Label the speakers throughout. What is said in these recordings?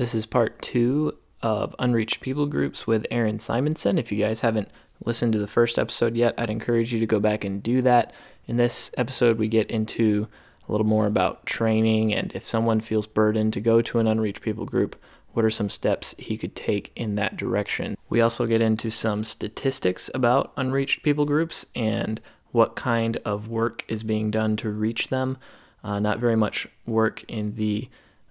Speaker 1: This is part two of Unreached People Groups with Aaron Simonson. If you guys haven't listened to the first episode yet, I'd encourage you to go back and do that. In this episode, we get into a little more about training and if someone feels burdened to go to an Unreached People group, what are some steps he could take in that direction. We also get into some statistics about unreached people groups and what kind of work is being done to reach them. Uh, not very much work in the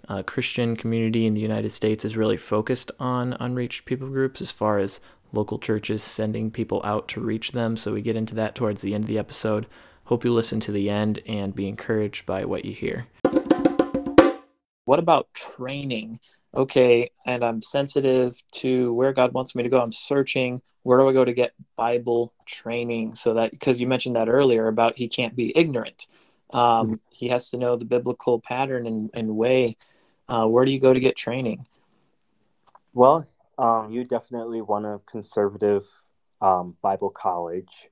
Speaker 1: uh, Christian community in the United States is really focused on unreached people groups as far as local churches sending people out to reach them. So we get into that towards the end of the episode. Hope you listen to the end and be encouraged by what you hear. What about training? Okay, and I'm sensitive to where God wants me to go. I'm searching. Where do I go to get Bible training? So that, because you mentioned that earlier about he can't be ignorant. Um, he has to know the biblical pattern and, and way. Uh, where do you go to get training?
Speaker 2: Well, um, you definitely want a conservative um, Bible college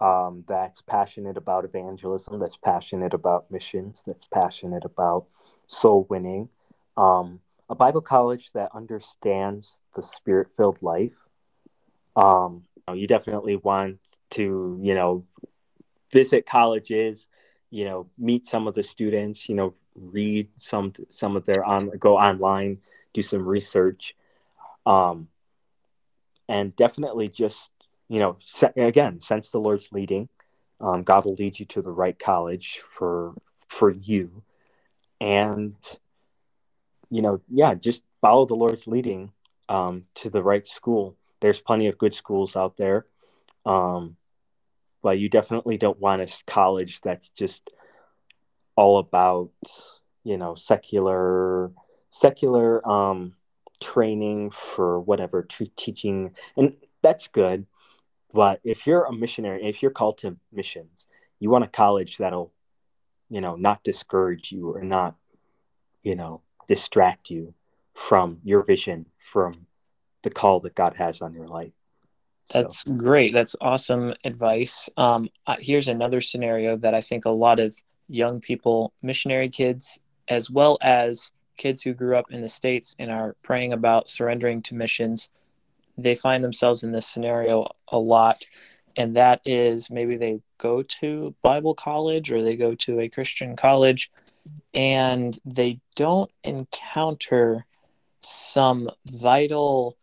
Speaker 2: um, that's passionate about evangelism, that's passionate about missions, that's passionate about soul winning. Um, a Bible college that understands the spirit filled life. Um, you definitely want to, you know, visit colleges, you know, meet some of the students, you know, read some some of their on go online, do some research, um, and definitely just you know again sense the Lord's leading. Um, God will lead you to the right college for for you, and you know yeah just follow the Lord's leading um, to the right school. There's plenty of good schools out there. Um, but you definitely don't want a college that's just all about you know secular secular um training for whatever to teaching and that's good. But if you're a missionary if you're called to missions you want a college that'll you know not discourage you or not you know distract you from your vision from the call that god has on your life
Speaker 1: that's so. great that's awesome advice um, uh, here's another scenario that i think a lot of young people, missionary kids, as well as kids who grew up in the States and are praying about surrendering to missions, they find themselves in this scenario a lot. And that is maybe they go to Bible college or they go to a Christian college and they don't encounter some vital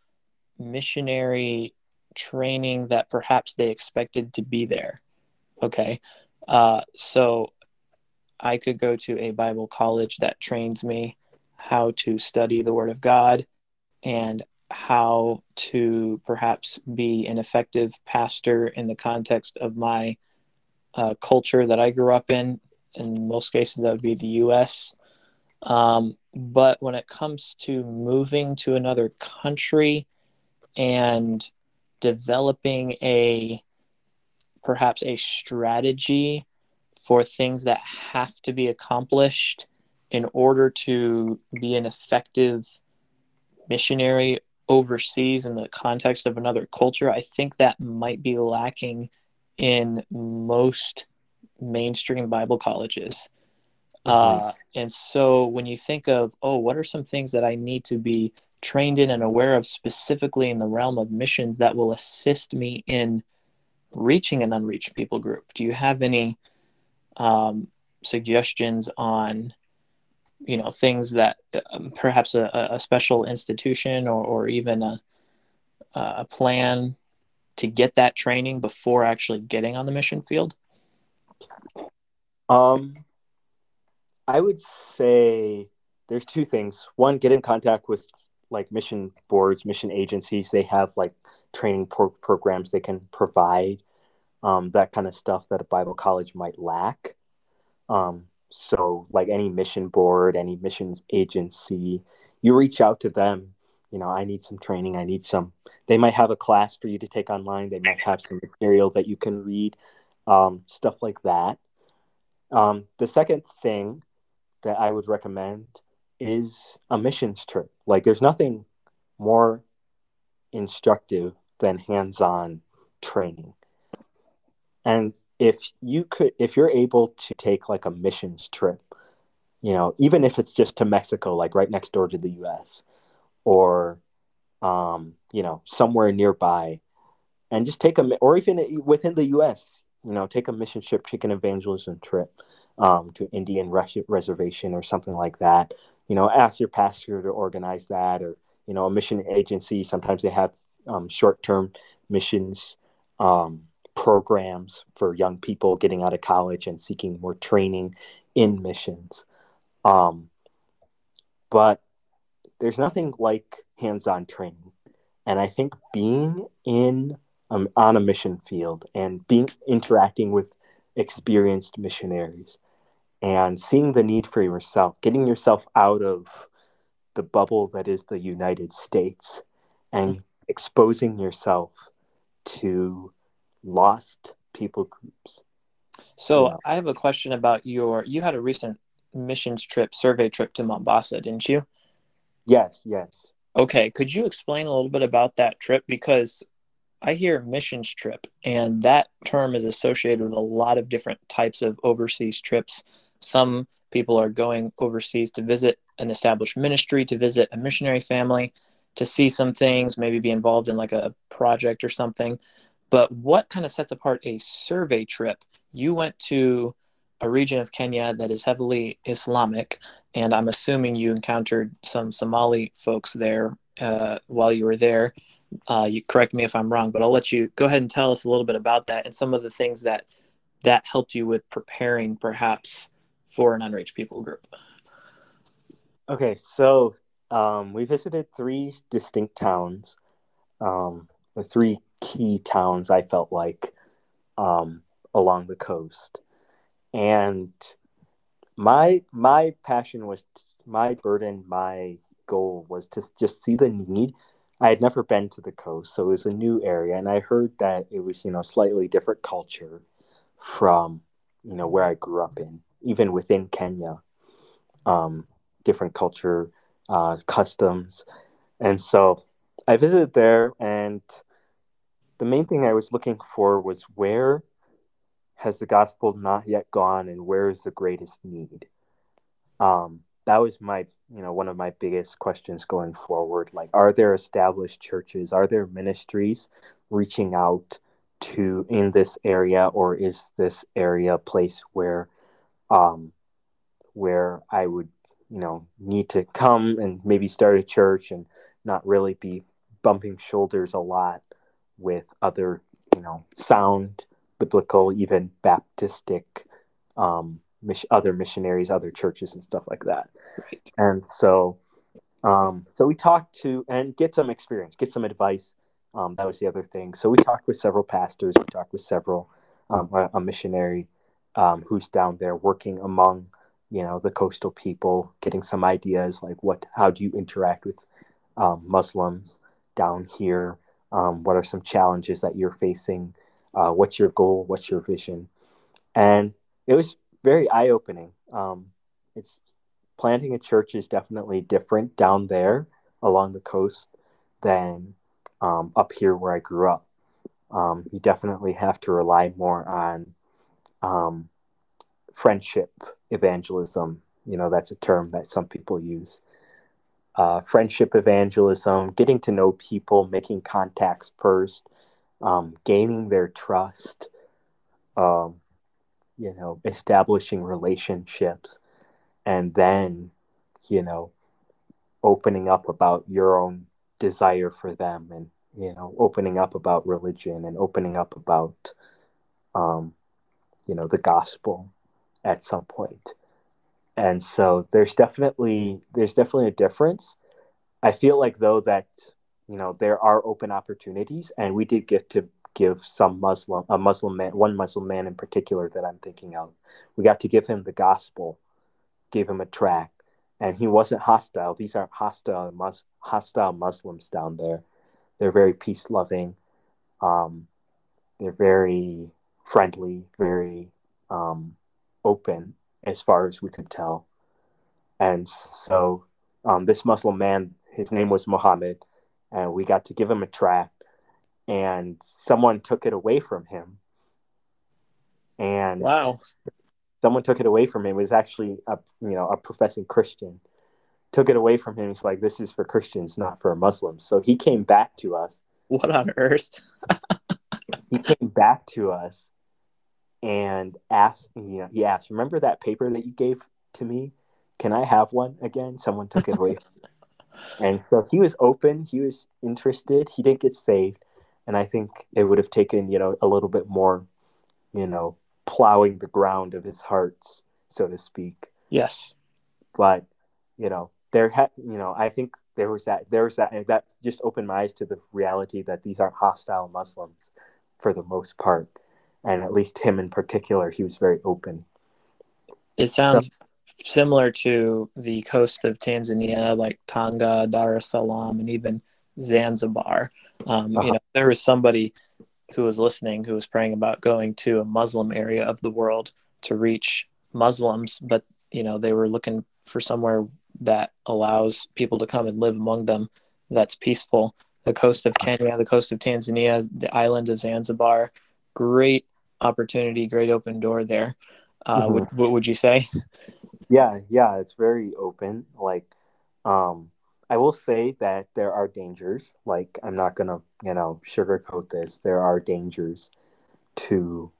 Speaker 1: missionary training that perhaps they expected to be there. Okay. Uh, so I could go to a Bible college that trains me how to study the Word of God and how to perhaps be an effective pastor in the context of my uh, culture that I grew up in. In most cases, that would be the US. Um, but when it comes to moving to another country and developing a perhaps a strategy for things that have to be accomplished in order to be an effective missionary overseas in the context of another culture, I think that might be lacking in most mainstream Bible colleges. Mm-hmm. Uh, and so when you think of, oh, what are some things that I need to be trained in and aware of specifically in the realm of missions that will assist me in reaching an unreached people group? Do you have any um, suggestions on you know things that um, perhaps a, a, special institution or, or even a, a plan to get that training before actually getting on the mission field
Speaker 2: um i would say there's two things one get in contact with like mission boards mission agencies they have like training pro- programs they can provide um, that kind of stuff that a Bible college might lack. Um, so, like any mission board, any missions agency, you reach out to them. You know, I need some training. I need some. They might have a class for you to take online. They might have some material that you can read, um, stuff like that. Um, the second thing that I would recommend is a missions trip. Like, there's nothing more instructive than hands on training. And if you could, if you're able to take like a missions trip, you know, even if it's just to Mexico, like right next door to the US, or, um, you know, somewhere nearby, and just take a, or even within the US, you know, take a mission trip, take an evangelism trip um, to Indian reservation or something like that. You know, ask your pastor to organize that, or you know, a mission agency. Sometimes they have um, short-term missions um, programs for young people getting out of college and seeking more training in missions. Um, but there's nothing like hands-on training, and I think being in um, on a mission field and being interacting with experienced missionaries and seeing the need for yourself, getting yourself out of the bubble that is the United States and mm-hmm. exposing yourself to lost people groups.
Speaker 1: So. I have a question about your you had a recent missions trip, survey trip to Mombasa, didn't you?
Speaker 2: Yes, yes.
Speaker 1: Okay, could you explain a little bit about that trip because I hear missions trip, and that term is associated with a lot of different types of overseas trips. Some people are going overseas to visit an established ministry, to visit a missionary family, to see some things, maybe be involved in like a project or something. But what kind of sets apart a survey trip? You went to a region of Kenya that is heavily Islamic, and I'm assuming you encountered some Somali folks there uh, while you were there. Uh, you correct me if I'm wrong, but I'll let you go ahead and tell us a little bit about that and some of the things that that helped you with preparing, perhaps, for an unreached people group.
Speaker 2: Okay, so um, we visited three distinct towns, um, the three key towns I felt like um, along the coast, and my my passion was my burden, my goal was to just see the need. I had never been to the coast, so it was a new area, and I heard that it was, you know, slightly different culture from, you know, where I grew up in, even within Kenya, um, different culture, uh, customs, and so I visited there, and the main thing I was looking for was where has the gospel not yet gone, and where is the greatest need. Um, that was my you know one of my biggest questions going forward. Like are there established churches? Are there ministries reaching out to in this area or is this area a place where um where i would you know need to come and maybe start a church and not really be bumping shoulders a lot with other you know sound biblical even baptistic um other missionaries, other churches, and stuff like that.
Speaker 1: Right.
Speaker 2: And so, um, so we talked to and get some experience, get some advice. Um, that was the other thing. So we talked with several pastors. We talked with several um, a, a, missionary um, who's down there working among you know the coastal people, getting some ideas like what how do you interact with um, Muslims down here? Um, what are some challenges that you're facing? Uh, what's your goal? What's your vision? And it was very eye opening. Um, it's planting a church is definitely different down there along the coast than um, up here where I grew up. Um, you definitely have to rely more on um, friendship evangelism. You know, that's a term that some people use. Uh, friendship evangelism, getting to know people, making contacts first, um, gaining their trust, um, you know, establishing relationships and then, you know, opening up about your own desire for them and, you know, opening up about religion and opening up about, um, you know, the gospel at some. And so there's definitely there's definitely a difference. I feel like though that you know there are open opportunities and we did get to give some Muslim, a Muslim man, one Muslim man in particular that I'm thinking of. We got to give him the gospel, gave him a tract, and he wasn't hostile. These aren't hostile, mus- hostile Muslims down there. They're very peace loving. Um, they're very friendly, very um, open, as far as we could tell. And so, um, this Muslim man, his name was Muhammad, and we got to give him a tract and someone took it away from him. And
Speaker 1: wow.
Speaker 2: someone took it away from him. It was actually a you know a professing Christian took it away from him. He's like, "This is for Christians, not for Muslims." So he came back to us.
Speaker 1: What on earth?
Speaker 2: he came back to us and asked. You know, he asked, "Remember that paper that you gave to me? Can I have one again?" Someone took it away. and so he was open. He was interested. He didn't get saved, and I think it would have taken you know a little bit more, you know, plowing the ground of his hearts, so to speak.
Speaker 1: Yes.
Speaker 2: But, you know, there had, you know, I think there was that, there was that, that just opened my eyes to the reality that these aren't hostile Muslims for the most part. And at least him in particular, he was very open.
Speaker 1: It sounds so, similar to the coast of Tanzania, like Tanga, Dar es Salaam, and even Zanzibar. Um, uh-huh. You know, there was somebody who was listening who was praying about going to a Muslim area of the world to reach Muslims, but you know they were looking for somewhere that allows people to come and live among them that's peaceful. The coast of Kenya, the coast of Tanzania, the island of Zanzibar, great opportunity, great open door there. Uh, mm-hmm. what, what would you say?
Speaker 2: Yeah, yeah, it's very open. Like, um, I will say that there are dangers. Like, I'm not gonna, you know, sugarcoat this. There are dangers to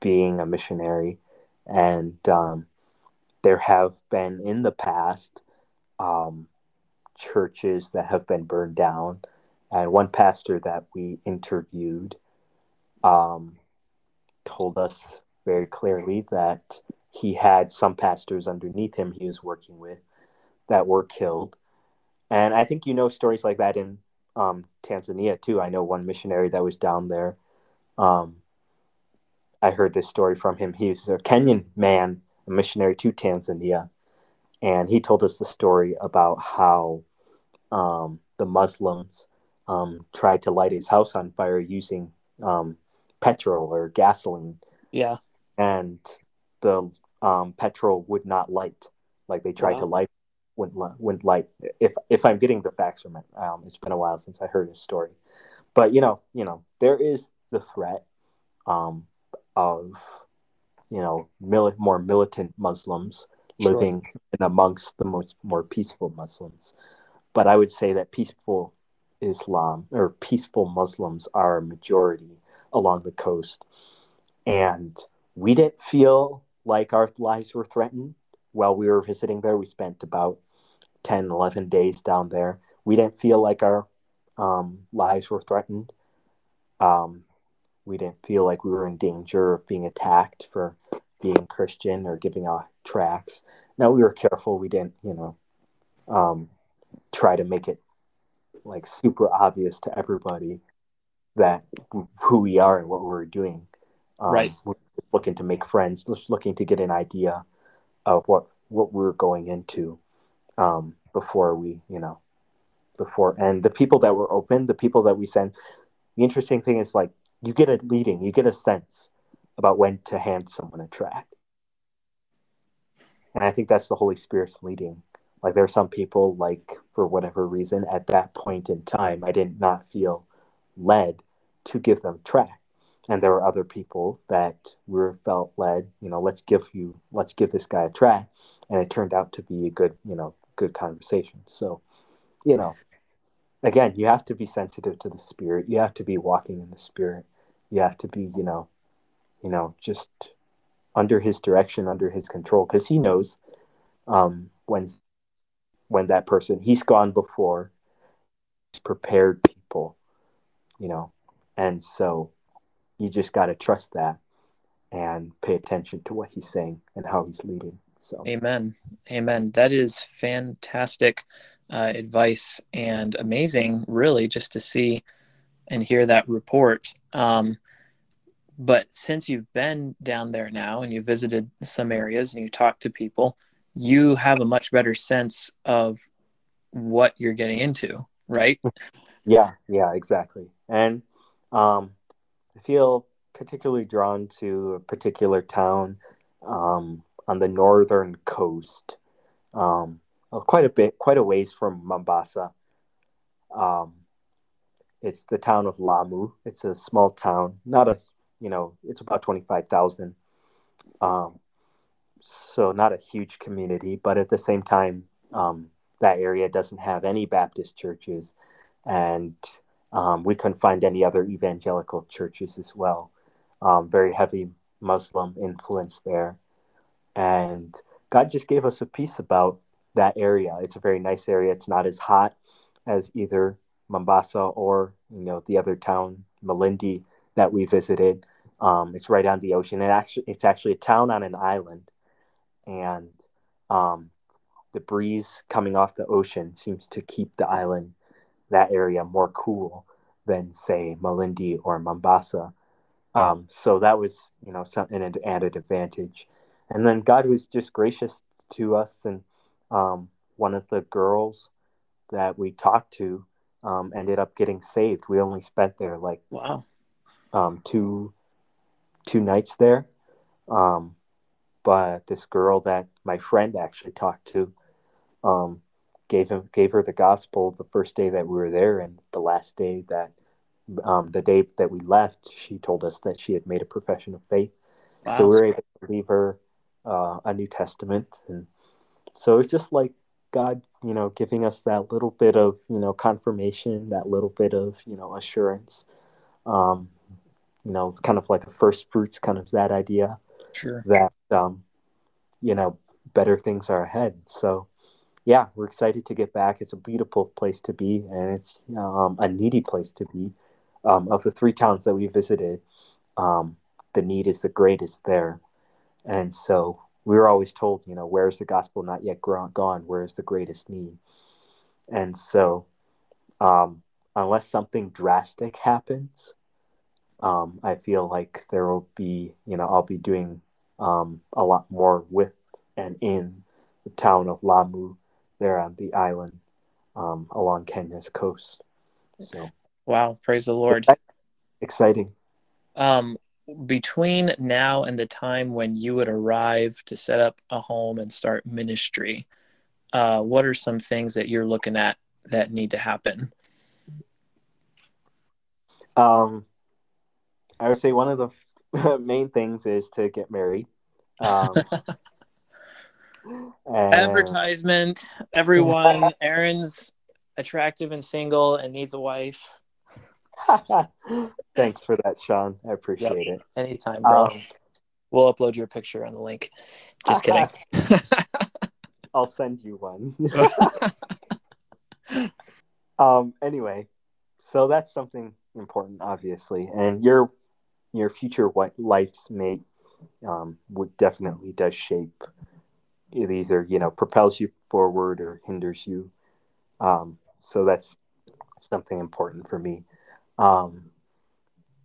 Speaker 2: being a missionary, and um, there have been in the past um, churches that have been burned down, and one pastor that we interviewed um, told us very clearly that he had some pastors underneath him he was working with that were killed and I think you know stories like that in um, Tanzania too. I know one missionary that was down there. Um, I heard this story from him. He's a Kenyan man, a missionary to Tanzania, and he told us the story about how um, the Muslims um, tried to light his house on fire using um, petrol or gasoline.
Speaker 1: Yeah,
Speaker 2: and the um, petrol would not light. Like they tried wow. to light wouldn't wouldn't like if if I'm getting the facts from it. Um, it's been a while since I heard his story, but you know, you know, there is the threat um, of you know mili- more militant Muslims living in amongst the most more peaceful Muslims. But I would say that peaceful Islam or peaceful Muslims are a majority along the coast, and we didn't feel like our lives were threatened while we were visiting there. We spent about 10, 11 days down there. We didn't feel like our um, lives were threatened. Um, we didn't feel like we were in danger of being attacked for being Christian or giving out tracts. Now we were careful. We didn't, you know, um, try to make it like super obvious to everybody that who we are and what we're doing.
Speaker 1: Um, right.
Speaker 2: We're looking to make friends, just looking to get an idea of what what we're going into um, before we, you know, before and the people that were open, the people that we send. The interesting thing is like you get a leading, you get a sense about when to hand someone a track. and I think that's the Holy Spirit's leading. Like there are some people, like for whatever reason, at that point in time, I did not feel led to give them tract and there were other people that were felt led you know let's give you let's give this guy a tract and it turned out to be a good you know good conversation. So you know again you have to be sensitive to the spirit. You have to be walking in the spirit. You have to be you know you know just under his direction under his control. Because he knows um when when that person he's gone before he's prepared people you know and so you just got to trust that and pay attention to what he's saying and how he's leading. So,
Speaker 1: amen. Amen. That is fantastic uh, advice and amazing, really, just to see and hear that report. Um, but since you've been down there now and you visited some areas and you talked to people, you have a much better sense of what you're getting into, right?
Speaker 2: Yeah, yeah, exactly. And um, I feel particularly drawn to a particular town um, on the northern coast, um, quite a bit, quite a ways from Mombasa. Um, it's the town of Lamu. It's a small town, not a, you know, it's about 25,000. Um, so not a huge community, but at the same time, um, that area doesn't have any Baptist churches, and um, we couldn't find any other evangelical churches as well. Um, very heavy Muslim influence there, and God just gave us a peace about that area. It's a very nice area. It's not as hot as either Mombasa or you know the other town Malindi that we visited. Um, it's right on the ocean. It actually it's actually a town on an island, and um, the breeze coming off the ocean seems to keep the island that area more cool than say Malindi or Mombasa. Um, so that was you know some, an added advantage. And then God was just gracious to us, and um, one of the girls that we talked to um, ended up getting saved. We only spent there like
Speaker 1: wow
Speaker 2: um, two two nights there, um, but this girl that my friend actually talked to um, gave him gave her the gospel the first day that we were there, and the last day that um, the day that we left, she told us that she had made a profession of faith. Wow. So we were able to leave her uh, a New Testament, and so it's just like God, you know, giving us that little bit of you know confirmation, that little bit of you know assurance. Um, you know, it's kind of like a first fruits, kind of that idea.
Speaker 1: Sure.
Speaker 2: That um, you know, better things are ahead. So, yeah, we're excited to get back. It's a beautiful place to be, and it's um, a needy place to be. Um, of the three towns that we visited, um, the need is the greatest there. And so we were always told, you know, where's the gospel not yet gone? Where's the greatest need? And so, um, unless something drastic happens, um, I feel like there will be, you know, I'll be doing um, a lot more with and in the town of Lamu there on the island um, along Kenya's coast. So,
Speaker 1: wow, praise the Lord.
Speaker 2: Exciting.
Speaker 1: Um, between now and the time when you would arrive to set up a home and start ministry, uh, what are some things that you're looking at that need to happen?
Speaker 2: Um, I would say one of the main things is to get married. Um,
Speaker 1: and... Advertisement, everyone. Aaron's attractive and single and needs a wife.
Speaker 2: Thanks for that, Sean. I appreciate yep. it.
Speaker 1: Anytime, bro. Um, we'll upload your picture on the link. Just kidding.
Speaker 2: I'll send you one. um. Anyway, so that's something important, obviously, and your your future what life's mate um, would definitely does shape. It either you know propels you forward or hinders you. Um, so that's something important for me. Um,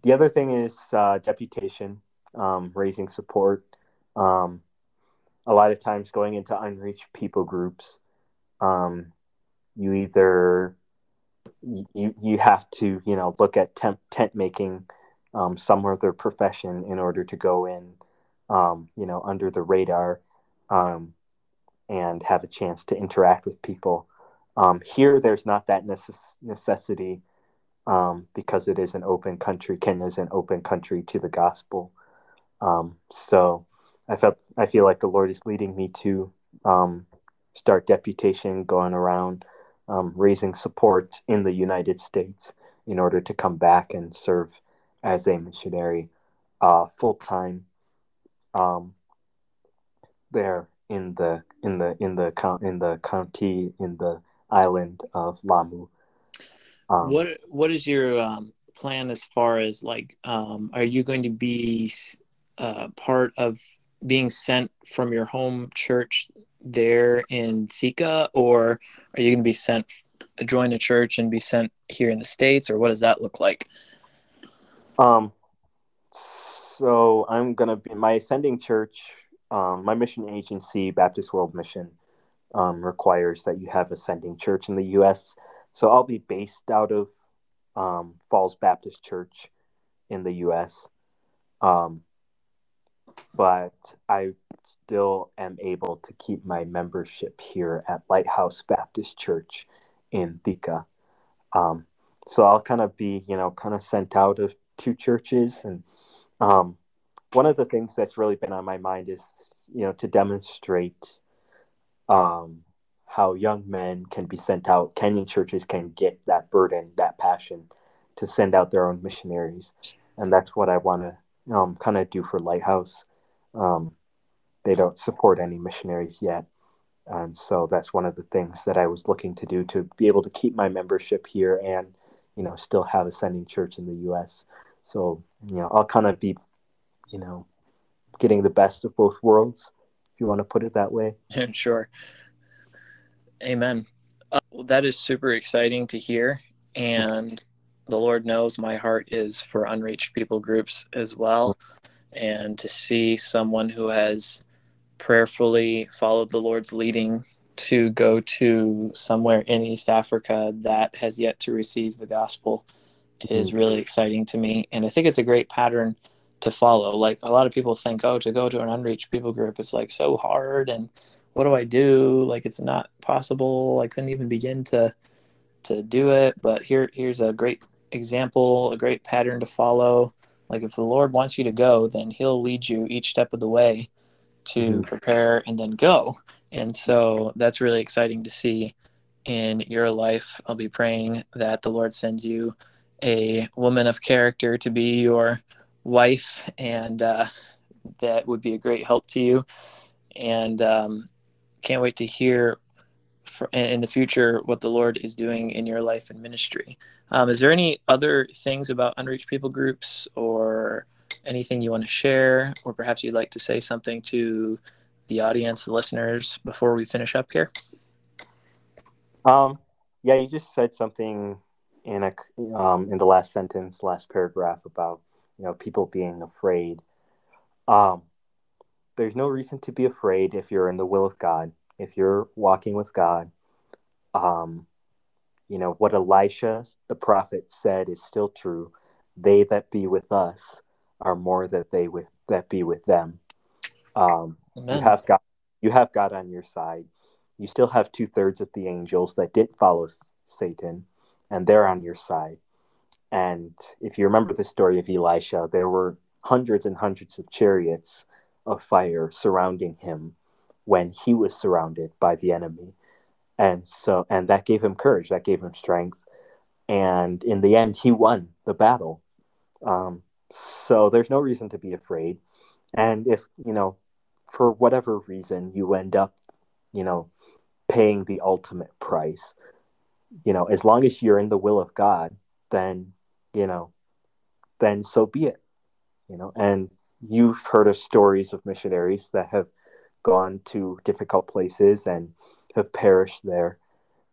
Speaker 2: the other thing is uh, deputation, um, raising support. Um, a lot of times going into unreached people groups, um, you either you you have to you know look at tent, tent making um, some other profession in order to go in um, you know under the radar um, and have a chance to interact with people um, here there's not that necess- necessity um, because it is an open country. Kenya is an open country to the gospel. Um, so I felt I feel like the Lord is leading me to start deputation, going around raising support in the United States in order to come back and serve as a missionary uh, full time um, there in the in the in the in the county in the island of Lamu.
Speaker 1: Um, what What is your um, plan as far as like, um, are you going to be uh, part of being sent from your home church there in Thika, or are you going to be sent join a church and be sent here in the states, or what does that look like?
Speaker 2: Um, so I'm gonna be my ascending church. Um, my mission agency, Baptist World Mission, um, requires that you have ascending church in the U.S. So I'll be based out of um, Falls Baptist Church in the U.S. Um, but I still am able to keep my membership here at Lighthouse Baptist Church in Thika. Um, so I'll kind of be, you know, kind of sent out of two churches. And um, one of the things that's really been on my mind is, you know, to demonstrate um, how young men can be sent out. Kenyan churches can get that burden, that passion to send out their own missionaries. And that's what I want to um, kind of do for Lighthouse. Um, they don't support any missionaries yet. And so that's one of the things that I was looking to do to be able to keep my membership here and, you know, still have a sending church in the U.S. So, you know, I'll kind of be, you know, getting the best of both worlds, if you want to put it that way.
Speaker 1: sure. Amen. Uh, well, that is super exciting to hear. And the Lord knows my heart is for unreached people groups as well. And to see someone who has prayerfully followed the Lord's leading to go to somewhere in East Africa that has yet to receive the gospel is mm-hmm. really exciting to me. And I think it's a great pattern to follow. Like a lot of people think, oh, to go to an unreached people group, it's like so hard and what do I do? Like it's not possible. I couldn't even begin to to do it. But here here's a great example, a great pattern to follow. Like if the Lord wants you to go, then he'll lead you each step of the way to mm-hmm. prepare and then go. And so that's really exciting to see in your life. I'll be praying that the Lord sends you a woman of character to be your wife, and uh, that would be a great help to you. And um, can't wait to hear for, in the future what the Lord is doing in your life and ministry. Um, is there any other things about unreached people groups or anything you want to share, or perhaps you'd like to say something to the audience, the listeners, before we finish up here?
Speaker 2: Um, yeah, you just said something in a um, in the last sentence, last paragraph about you know people being afraid. Um, there's no reason to be afraid if you're in the will of God, if you're walking with God. Um, you know what Elisha the prophet said is still true. They that be with us are more that they with that be with them. Um, you have God. You have God on your side. You still have two thirds of the angels that did follow Satan, and they're on your side. And if you remember the story of Elisha, there were hundreds and hundreds of chariots of fire surrounding him when he was surrounded by the enemy. And so, and that gave him courage, that gave him strength. And in the end, he won the battle. Um, so there's no reason to be afraid. And if, you know, for whatever reason you end up, you know, paying the ultimate price, you know, as long as you're in the will of God, then, you know, then so be it. You know, and you've heard of stories of missionaries that have gone to difficult places and have perished there.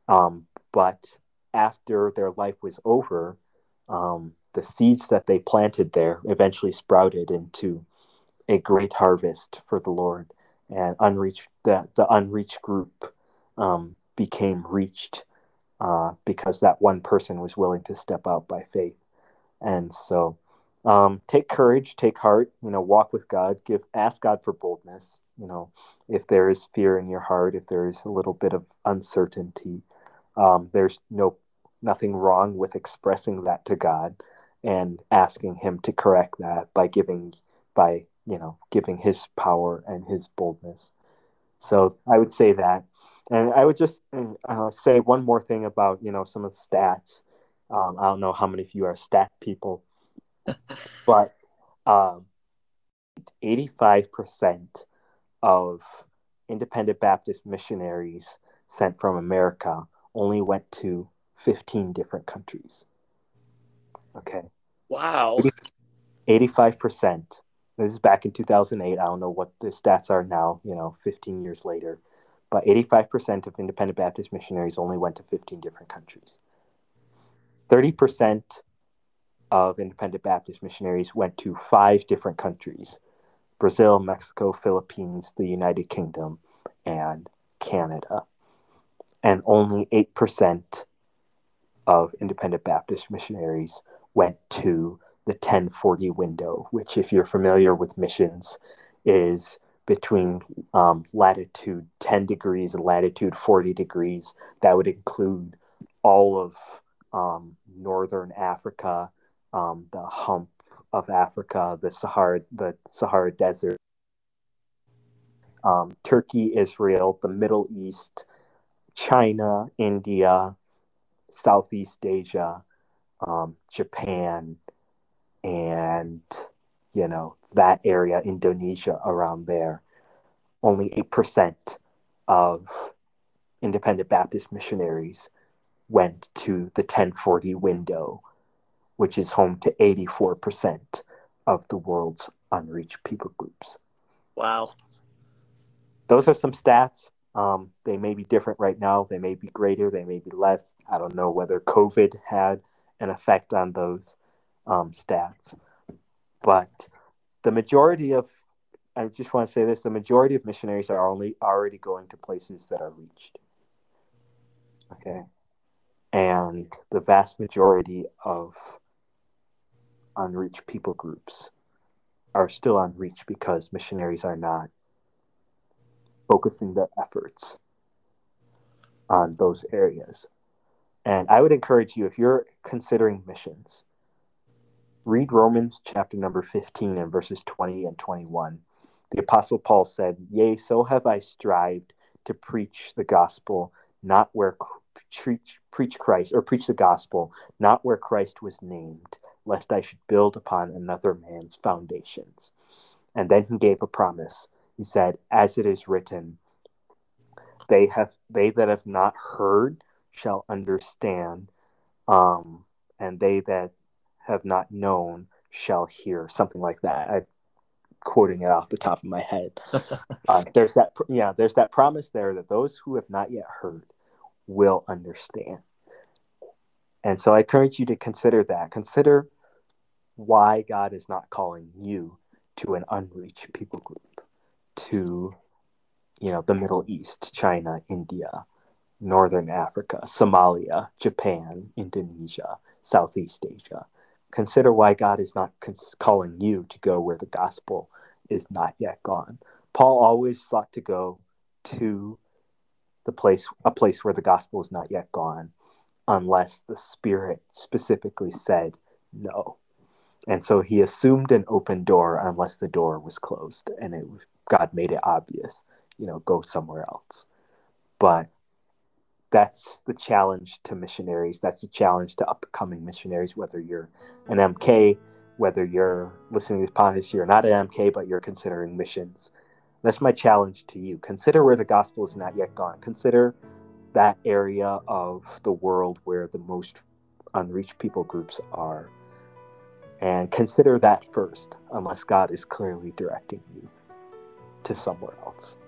Speaker 2: Um, but after their life was over, um, the seeds that they planted there eventually sprouted into a great harvest for the Lord, and unreached the the unreached group um, became reached uh, because that one person was willing to step out by faith, and so um, take courage, take heart, you know, walk with God, give ask God for boldness, you know, if there is fear in your heart, if there is a little bit of uncertainty, um, there's no nothing wrong with expressing that to God and asking him to correct that by giving by you know giving his power and his boldness. So i would say that and i would just uh, say one more thing about you know some of the stats um, i don't know how many of you are stat people but um, 85% of independent baptist missionaries sent from america only went to 15 different countries okay
Speaker 1: Wow.
Speaker 2: 85%. This is back in 2008. I don't know what the stats are now, you know, 15 years later. But 85% of independent Baptist missionaries only went to 15 different countries. 30% of independent Baptist missionaries went to five different countries Brazil, Mexico, Philippines, the United Kingdom, and Canada. And only 8% of independent Baptist missionaries went to the 1040 window, which, if you're familiar with missions, is between um, latitude 10 degrees and latitude 40 degrees. That would include all of um, northern Africa, um, the hump of Africa, the Sahara, the Sahara Desert, um, Turkey, Israel, the Middle East, China, India, Southeast Asia, um, Japan, and you know that area, Indonesia, around there. Only eight percent of independent Baptist missionaries went to the 1040 window, which is home to 84% of the world's unreached people groups.
Speaker 1: Wow.
Speaker 2: Those are some stats. Um, they may be different right now. They may be greater. They may be less. I don't know whether COVID had an effect on those um, stats. But the majority of, I just want to say this the majority of missionaries are only already going to places that are reached. Okay. And the vast majority of unreached people groups are still unreached because missionaries are not focusing their efforts on those areas. And I would encourage you, if you're considering missions, read Romans chapter number 15 and verses 20 and 21. The Apostle Paul said, Yea, so have I strived to preach the gospel, not where preach, preach Christ or preach the gospel, not where Christ was named, lest I should build upon another man's foundations. And then he gave a promise. He said, As it is written, they have they that have not heard shall understand, um, and they that have not known shall hear. Something like that. I'm quoting it off the top of my head. uh, there's that yeah, there's that promise there that those who have not yet heard will understand. And so I encourage you to consider that. Consider why God is not calling you to an unreached people group, to you know the Middle East, China, India, Northern Africa, Somalia, Japan, Indonesia, Southeast Asia. Consider why God is not cons- calling you to go where the gospel is not yet gone. Paul always sought to go to the place a place where the gospel is not yet gone unless the spirit specifically said no and so he assumed an open door unless the door was closed and it god made it obvious you know go somewhere else but that's the challenge to missionaries that's the challenge to upcoming missionaries whether you're an mk whether you're listening to this podcast you're not an mk but you're considering missions that's my challenge to you. Consider where the gospel is not yet gone. Consider that area of the world where the most unreached people groups are. And consider that first, unless God is clearly directing you to somewhere else.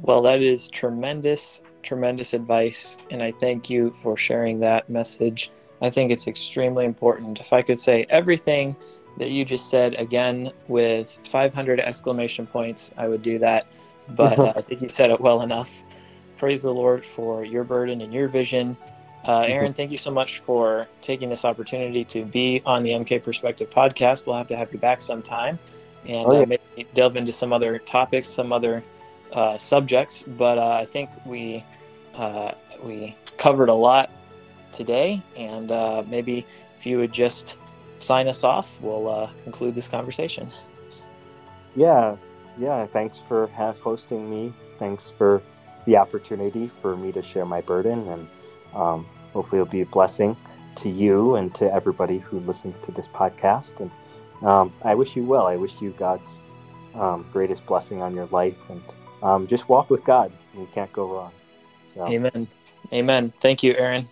Speaker 1: Well, that is tremendous, tremendous advice. And I thank you for sharing that message. I think it's extremely important. If I could say everything that you just said again with 500 exclamation points, I would do that. But uh, I think you said it well enough. Praise the Lord for your burden and your vision. Uh, Aaron, thank you so much for taking this opportunity to be on the MK Perspective podcast. We'll have to have you back sometime and oh, yeah. uh, maybe delve into some other topics, some other uh, subjects. But uh, I think we uh, we covered a lot today, and uh, maybe if you would just sign us off, we'll uh, conclude this conversation.
Speaker 2: Yeah, yeah. Thanks for hosting me. Thanks for the opportunity for me to share my burden, and um, hopefully, it'll be a blessing to you and to everybody who listens to this podcast. And um, I wish you well. I wish you God's um, greatest blessing on your life, and um, just walk with God. You can't go wrong.
Speaker 1: So. Amen. Amen. Thank you, Aaron.